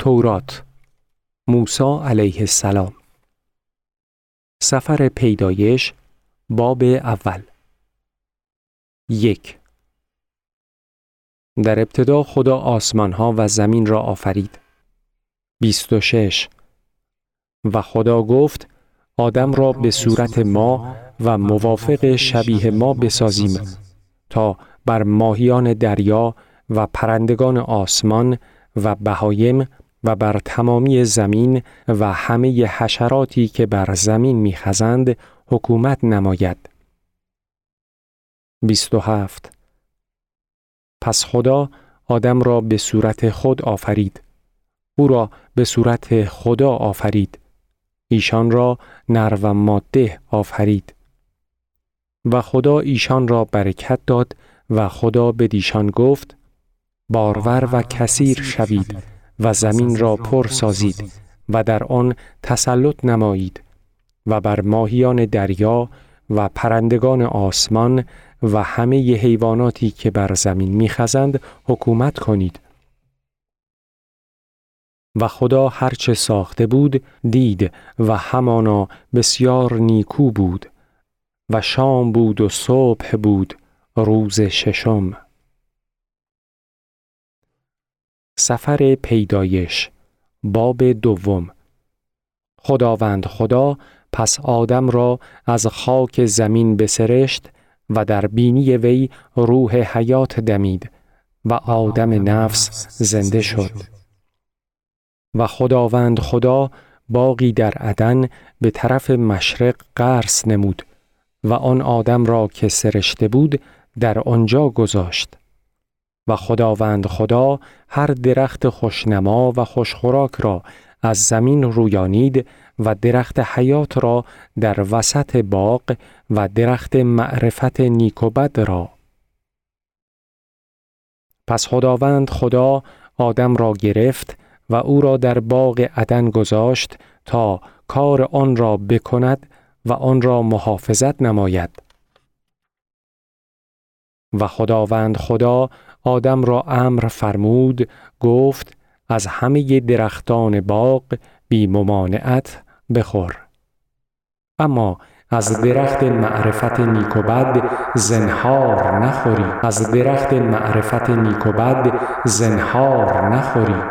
تورات موسی علیه السلام. سفر پیدایش باب اول. یک. در ابتدا خدا آسمان ها و زمین را آفرید. 26 و خدا گفت آدم را به صورت ما و موافق شبیه ما بسازیم تا بر ماهیان دریا و پرندگان آسمان و بهایم و بر تمامی زمین و همه حشراتی که بر زمین میخزند حکومت نماید. 27 پس خدا آدم را به صورت خود آفرید. او را به صورت خدا آفرید. ایشان را نر و ماده آفرید. و خدا ایشان را برکت داد و خدا به دیشان گفت بارور و کثیر شوید و زمین را پر سازید و در آن تسلط نمایید و بر ماهیان دریا و پرندگان آسمان و همه حیواناتی که بر زمین میخزند حکومت کنید. و خدا هرچه ساخته بود دید و همانا بسیار نیکو بود و شام بود و صبح بود روز ششم. سفر پیدایش باب دوم. خداوند خدا پس آدم را از خاک زمین بسرشت و در بینی وی روح حیات دمید و آدم نفس زنده شد. و خداوند خدا باقی در عدن به طرف مشرق قرص نمود و آن آدم را که سرشته بود در آنجا گذاشت. و خداوند خدا هر درخت خوشنما و خوشخوراک را از زمین رویانید و درخت حیات را در وسط باغ و درخت معرفت نیکوبد را. پس خداوند خدا آدم را گرفت و او را در باغ عدن گذاشت تا کار آن را بکند و آن را محافظت نماید. و خداوند خدا آدم را امر فرمود گفت از همه درختان باغ بی ممانعت بخور. اما از درخت معرفت نیک و بد زنهار نخوری. از درخت معرفت نیک و بد زنهار نخوری.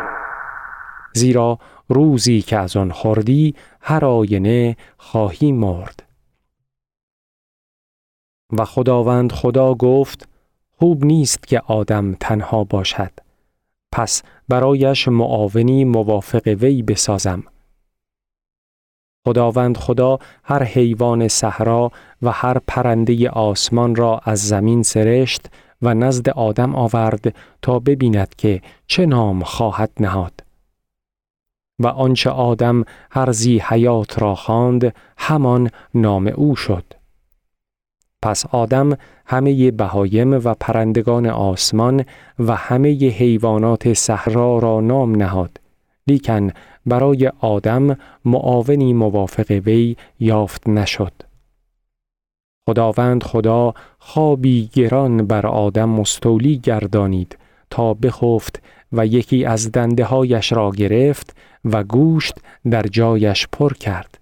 زیرا روزی که از آن خوردی هر آینه خواهی مرد. و خداوند خدا گفت خوب نیست که آدم تنها باشد. پس برایش معاونی موافق وی بسازم. خداوند خدا هر حیوان صحرا و هر پرنده آسمان را از زمین سرشت و نزد آدم آورد تا ببیند که چه نام خواهد نهاد. و آنچه آدم هر زی حیات را خواند همان نام او شد. پس آدم همه بهایم و پرندگان آسمان و همه حیوانات صحرا را نام نهاد. لیکن برای آدم معاونی موافق وی یافت نشد. خداوند خدا خوابی گران بر آدم مستولی گردانید تا بخفت و یکی از دنده هایش را گرفت و گوشت در جایش پر کرد.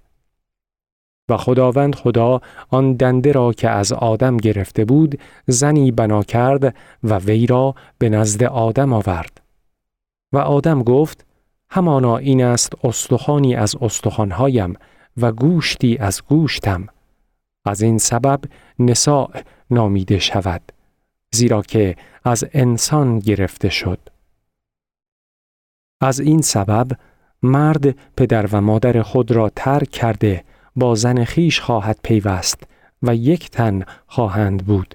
و خداوند خدا آن دنده را که از آدم گرفته بود زنی بنا کرد و وی را به نزد آدم آورد. و آدم گفت همانا این است استخوانی از استخوانهایم و گوشتی از گوشتم. از این سبب نساء نامیده شود زیرا که از انسان گرفته شد. از این سبب مرد پدر و مادر خود را ترک کرده با زن خیش خواهد پیوست و یک تن خواهند بود.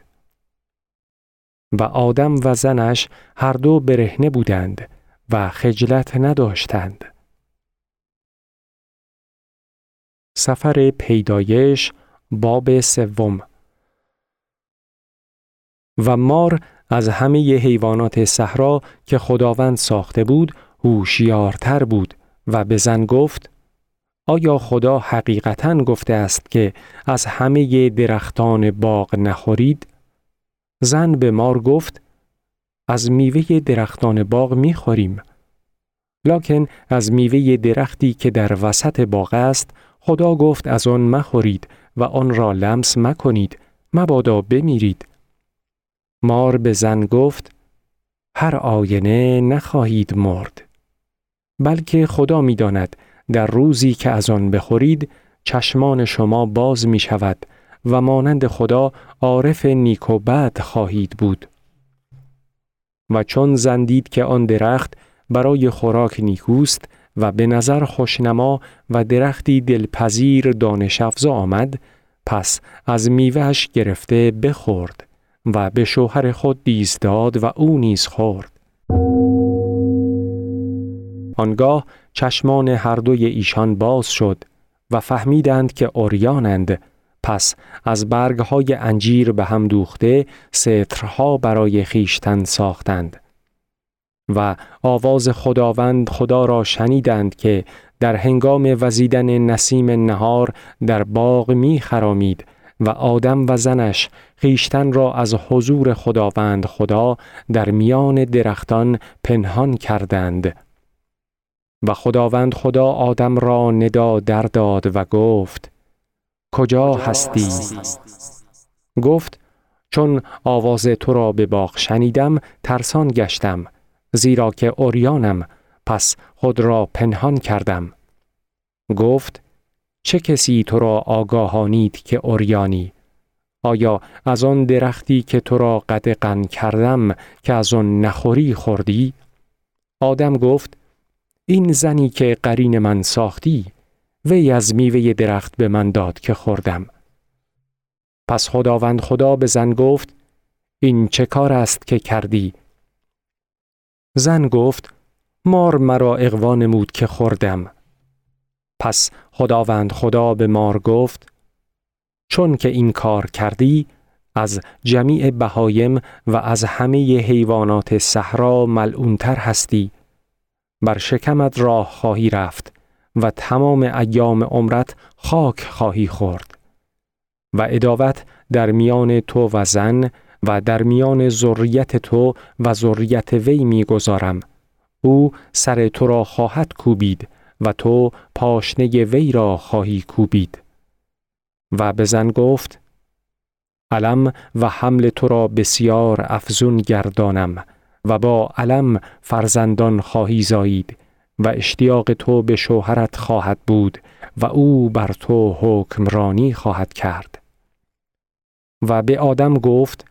و آدم و زنش هر دو برهنه بودند و خجلت نداشتند. سفر پیدایش باب سوم. و مار از همه حیوانات صحرا که خداوند ساخته بود هوشیارتر بود و به زن گفت آیا خدا حقیقتا گفته است که از همه درختان باغ نخورید؟ زن به مار گفت از میوه درختان باغ می‌خوریم. لکن از میوه درختی که در وسط باغ است خدا گفت از آن مخورید و آن را لمس مکنید مبادا بمیرید. مار به زن گفت هر آینه نخواهید مرد. بلکه خدا می‌داند در روزی که از آن بخورید چشمان شما باز می شود و مانند خدا عارف نیک و بد خواهید بود. و چون زندید که آن درخت برای خوراک نیکوست و به نظر خوشنما و درختی دلپذیر دانش آمد پس از میوهش گرفته بخورد و به شوهر خود دیز و او نیز خورد. آنگاه چشمان هر دوی ایشان باز شد و فهمیدند که اوریانند پس از برگهای انجیر به هم دوخته سترها برای خیشتن ساختند. و آواز خداوند خدا را شنیدند که در هنگام وزیدن نسیم نهار در باغ می خرامید و آدم و زنش خیشتن را از حضور خداوند خدا در میان درختان پنهان کردند. و خداوند خدا آدم را ندا در داد و گفت کجا هستی؟ گفت چون آواز تو را به باغ شنیدم ترسان گشتم زیرا که اوریانم پس خود را پنهان کردم. گفت چه کسی تو را آگاهانید که اوریانی آیا از آن درختی که تو را قدقن کردم که از آن نخوری خوردی؟ آدم گفت این زنی که قرین من ساختی وی از میوه درخت به من داد که خوردم. پس خداوند خدا به زن گفت این چه کار است که کردی؟ زن گفت مار مرا اقوا نمود که خوردم. پس خداوند خدا به مار گفت چون که این کار کردی از جمیع بهایم و از همه حیوانات صحرا ملعونتر هستی. بر شکمت راه خواهی رفت و تمام ایام عمرت خاک خواهی خورد و اداوت در میان تو و زن و در میان ذریت تو و ذریت وی می‌گذارم او سر تو را خواهد کوبید و تو پاشنه وی را خواهی کوبید. و به زن گفت علم و حمل تو را بسیار افزون گردانم. و با علم فرزندان خواهی زایید و اشتیاق تو به شوهرت خواهد بود و او بر تو حکمرانی خواهد کرد. و به آدم گفت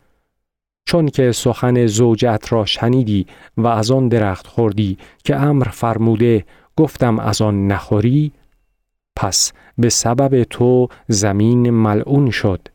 چون که سخن زوجت را شنیدی و از آن درخت خوردی که امر فرموده گفتم از آن نخوری پس به سبب تو زمین ملعون شد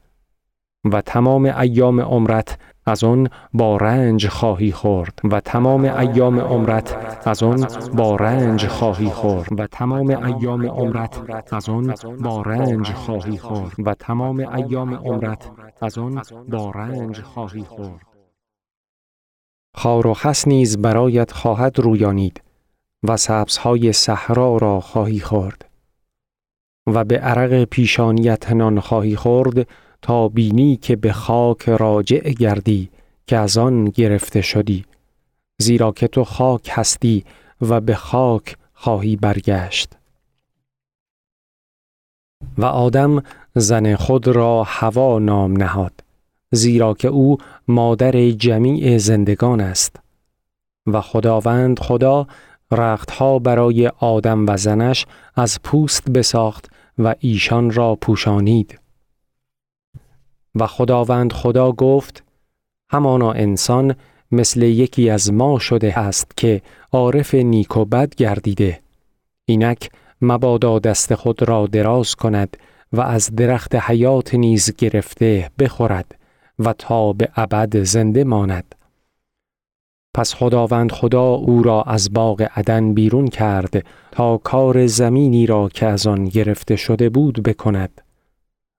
و تمام ایام عمرت از آن با رنج خواهی خورد و تمام ایام عمرت از آن با رنج خواهی خورد و تمام ایام عمرت از آن با رنج خواهی خورد و تمام ایام عمرت از آن با رنج خواهی خورد. خار و خس نیز برایت خواهد رویانید و سبزهای صحرا را خواهی خورد و به عرق پیشانیت نان خواهی خورد تا بینی که به خاک راجع گردی که از آن گرفته شدی. زیرا که تو خاک هستی و به خاک خواهی برگشت. و آدم زن خود را هوا نام نهاد زیرا که او مادر جمیع زندگان است. و خداوند خدا رختها برای آدم و زنش از پوست بساخت و ایشان را پوشانید. و خداوند خدا گفت همانا انسان مثل یکی از ما شده است که عارف نیک و بد گردیده. اینک مبادا دست خود را دراز کند و از درخت حیات نیز گرفته بخورد و تا به ابد زنده ماند. پس خداوند خدا او را از باغ عدن بیرون کرد تا کار زمینی را که از آن گرفته شده بود بکند.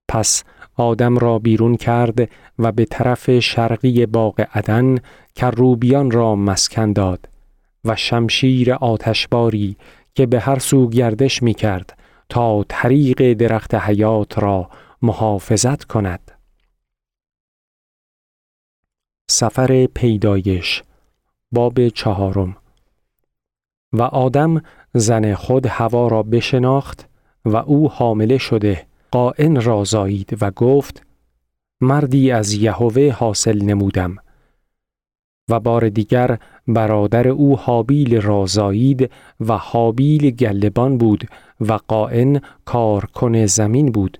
پس آدم را بیرون کرد و به طرف شرقی باغ عدن کروبیان را مسکن داد و شمشیر آتشباری که به هر سو گردش می کرد تا طریق درخت حیات را محافظت کند. سفر پیدایش باب چهارم و آدم زن خود هوا را بشناخت و او حامله شده قائن را زایید و گفت مردی از یهوه حاصل نمودم. و بار دیگر برادر او حابیل را زایید و حابیل گلبان بود و قائن کارکن زمین بود.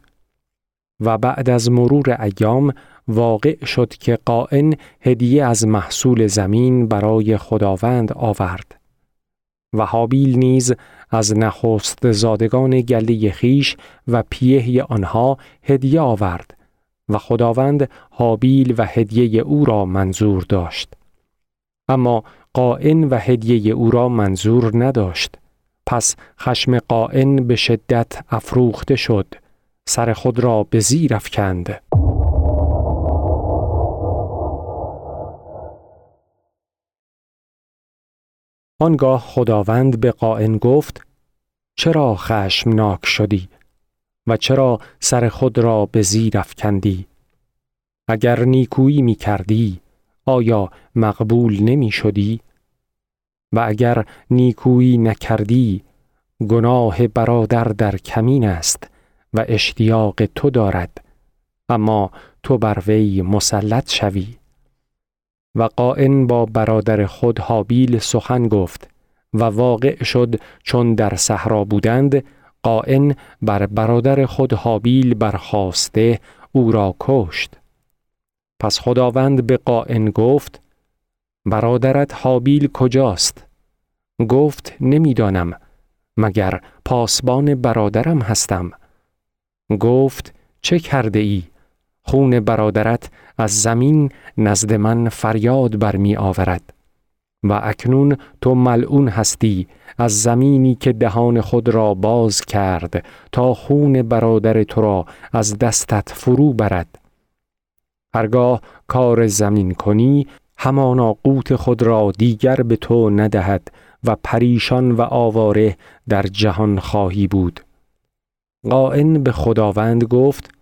و بعد از مرور ایام واقع شد که قائن هدیه از محصول زمین برای خداوند آورد. و حابیل نیز از نخست زادگان گله خیش و پیه آنها هدیه آورد و خداوند حابیل و هدیه او را منظور داشت. اما قائن و هدیه او را منظور نداشت. پس خشم قائن به شدت افروخته شد. سر خود را به زیر افکند. آنگاه خداوند به قائن گفت چرا خشمناک شدی و چرا سر خود را به زیر افکندی؟ اگر نیکویی می کردی آیا مقبول نمی شدی و اگر نیکویی نکردی گناه برادر در کمین است و اشتیاق تو دارد اما تو بر وی مسلط شوی. و قائن با برادر خود حابیل سخن گفت و واقع شد چون در صحرا بودند قائن بر برادر خود حابیل برخواسته او را کشت. پس خداوند به قائن گفت برادرت حابیل کجاست؟ گفت نمی‌دانم مگر پاسبان برادرم هستم؟ گفت چه کرده ای؟ خون برادرت از زمین نزد من فریاد برمی آورد و اکنون تو ملعون هستی از زمینی که دهان خود را باز کرد تا خون برادر تو را از دستت فرو برد. هرگاه کار زمین کنی همانا قوت خود را دیگر به تو ندهد و پریشان و آواره در جهان خواهی بود. قائن به خداوند گفت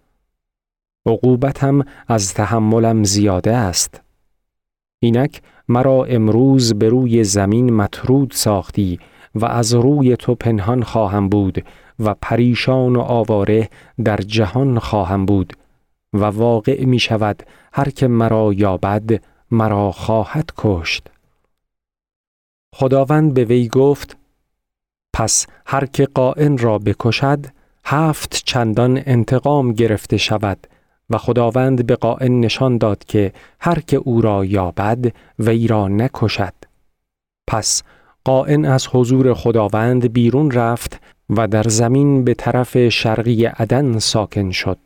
عقوبتم از تحملم زیاده است. اینک مرا امروز به روی زمین مطرود ساختی و از روی تو پنهان خواهم بود و پریشان و آواره در جهان خواهم بود و واقع می شود هر که مرا یابد مرا خواهد کشت. خداوند به وی گفت پس هر که قائن را بکشد هفت چندان انتقام گرفته شود. و خداوند به قائن نشان داد که هر که او را یابد وی را نکشد. پس قائن از حضور خداوند بیرون رفت و در زمین به طرف شرقی عدن ساکن شد.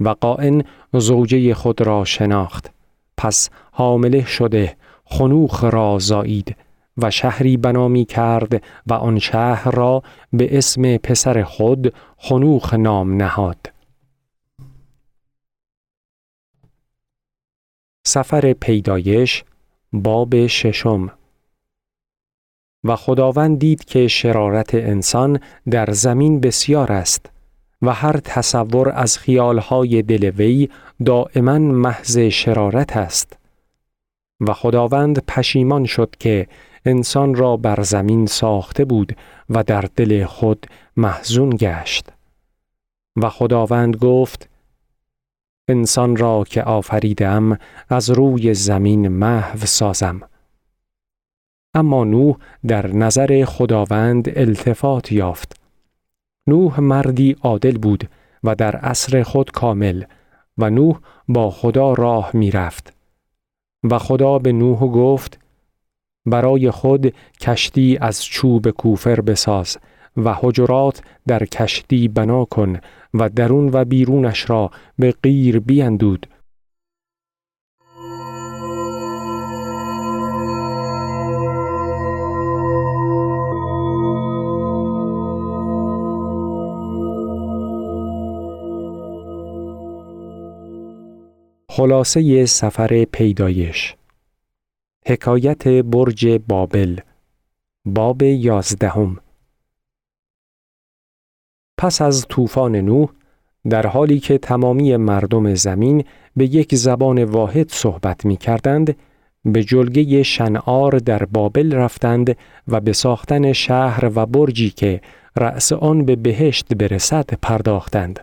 و قائن زوجه خود را شناخت. پس حامله شده خنوخ را زایید و شهری بنا کرد و آن شهر را به اسم پسر خود خنوخ نام نهاد. سفر پیدایش باب ششم. و خداوند دید که شرارت انسان در زمین بسیار است و هر تصور از خیالهای دل وی دائما محض شرارت است. و خداوند پشیمان شد که انسان را بر زمین ساخته بود و در دل خود محزون گشت. و خداوند گفت انسان را که آفریدم از روی زمین محو سازم. اما نوح در نظر خداوند التفات یافت. نوح مردی عادل بود و در عصر خود کامل و نوح با خدا راه می رفت و خدا به نوح گفت برای خود کشتی از چوب کوفر بساز و حجرات در کشتی بنا کن و درون و بیرونش را به غیر بیندود. خلاصه سفر پیدایش. حکایت برج بابل. باب یازدهم. پس از طوفان نوح در حالی که تمامی مردم زمین به یک زبان واحد صحبت می کردند به جلگه شنعار در بابل رفتند و به ساختن شهر و برجی که رأس آن به بهشت برسد پرداختند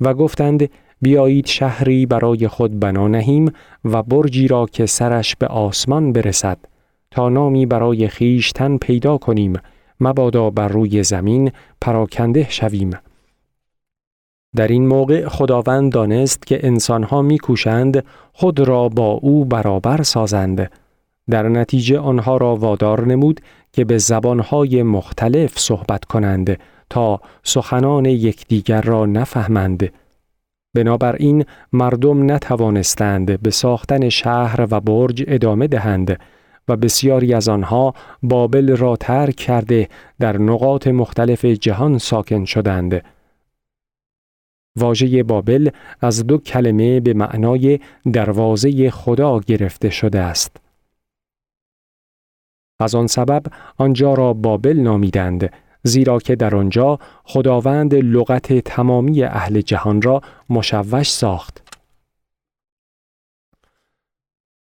و گفتند بیایید شهری برای خود بنا نهیم و برجی را که سرش به آسمان برسد تا نامی برای خیشتن پیدا کنیم مبادا بر روی زمین پراکنده شویم. در این موقع خداوند دانست که انسانها میکوشند خود را با او برابر سازند. در نتیجه آنها را وادار نمود که به زبانهای مختلف صحبت کنند تا سخنان یکدیگر را نفهمند. بنابراین مردم نتوانستند به ساختن شهر و برج ادامه دهند. و بسیاری از آنها بابل را ترک کرده در نقاط مختلف جهان ساکن شدند واژه بابل از دو کلمه به معنای دروازه خدا گرفته شده است. از آن سبب آنجا را بابل نامیدند زیرا که در آنجا خداوند لغت تمامی اهل جهان را مشوش ساخت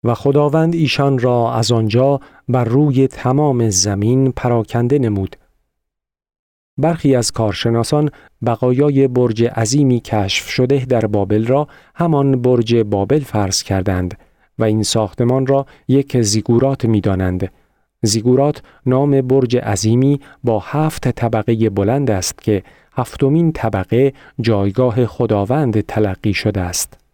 و خداوند ایشان را از آنجا بر روی تمام زمین پراکنده نمود برخی از کارشناسان بقایای برج عظیمی کشف شده در بابل را همان برج بابل فرض کردند و این ساختمان را یک زیگورات می دانند. زیگورات نام برج عظیمی با هفت طبقه بلند است که هفتمین طبقه جایگاه خداوند تلقی شده است.